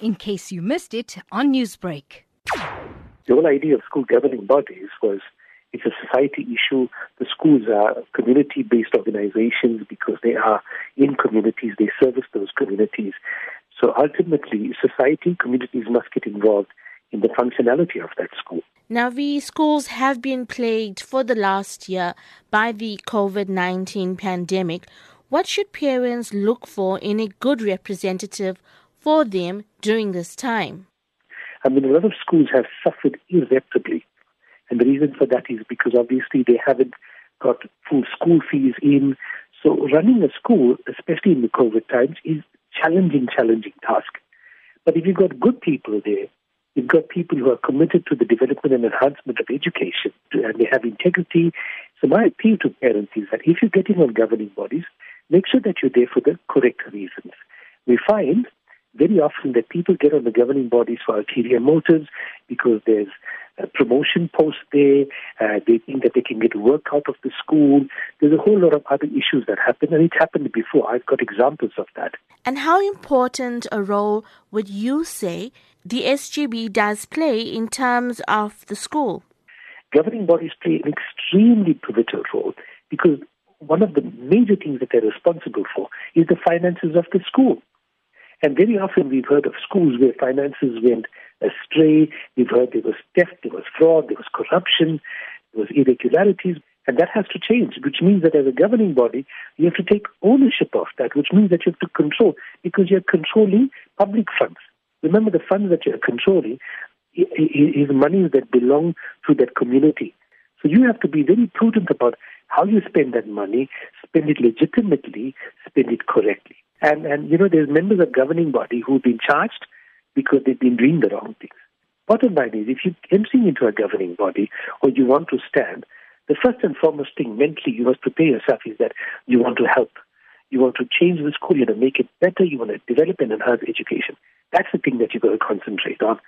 in case you missed it on Newsbreak. The whole idea of school governing bodies was it's a society issue. The schools are community based organizations because they are in communities, they service those communities. So ultimately, society, communities must get involved in the functionality of that school. Now, the schools have been plagued for the last year by the COVID 19 pandemic. What should parents look for in a good representative for them during this time? I mean, a lot of schools have suffered irreparably. And the reason for that is because obviously they haven't got full school fees in. So running a school, especially in the COVID times, is challenging, challenging task. But if you've got good people there, you've got people who are committed to the development and enhancement of education, and they have integrity. So my appeal to parents is that if you're getting on governing bodies, make sure that you're there for the correct reasons. We find very often that people get on the governing bodies for ulterior motives because there's a promotion post there. Uh, they think that they can get work out of the school. There's a whole lot of other issues that happen, and it's happened before. I've got examples of that. And how important a role would you say the SGB does play in terms of the school? Governing bodies play an extremely pivotal role because one of the major things that they're responsible for is the finances of the school. And very often we've heard of schools where finances went astray. We've heard there was theft, there was fraud, there was corruption, there was irregularities. And that has to change, which means that as a governing body, you have to take ownership of that, which means that you have to control, because you're controlling public funds. Remember, the funds that you're controlling is money that belong to that community. So you have to be very prudent about how you spend that money, spend it legitimately, spend it correctly. And, and you know, there's members of governing body who've been charged because they've been doing the wrong things. Bottom line is, if you're entering into a governing body or you want to stand, the first and foremost thing mentally you must prepare yourself is that you want to help. You want to change the school, you want to make it better, you want to develop and enhance education. That's the thing that you've got to concentrate on.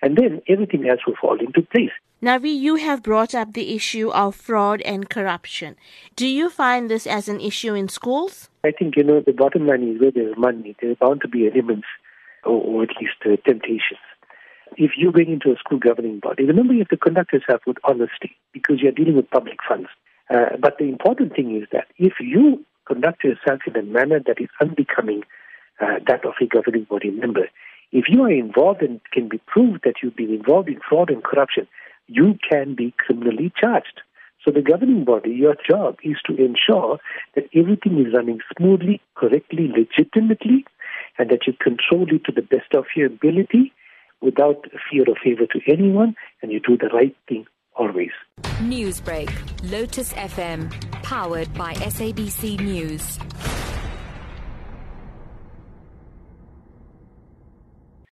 And then everything else will fall into place. Navi, you have brought up the issue of fraud and corruption. Do you find this as an issue in schools? I think, you know, the bottom line is where there's money, there's bound to be elements or, or at least uh, temptations. If you're going into a school governing body, remember you have to conduct yourself with honesty because you're dealing with public funds. Uh, but the important thing is that if you conduct yourself in a manner that is unbecoming uh, that of a governing body member, if you are involved and can be proved that you've been involved in fraud and corruption, you can be criminally charged. So the governing body, your job is to ensure that everything is running smoothly, correctly, legitimately, and that you control it to the best of your ability without fear or favor to anyone, and you do the right thing always. Newsbreak, Lotus FM, powered by SABC News.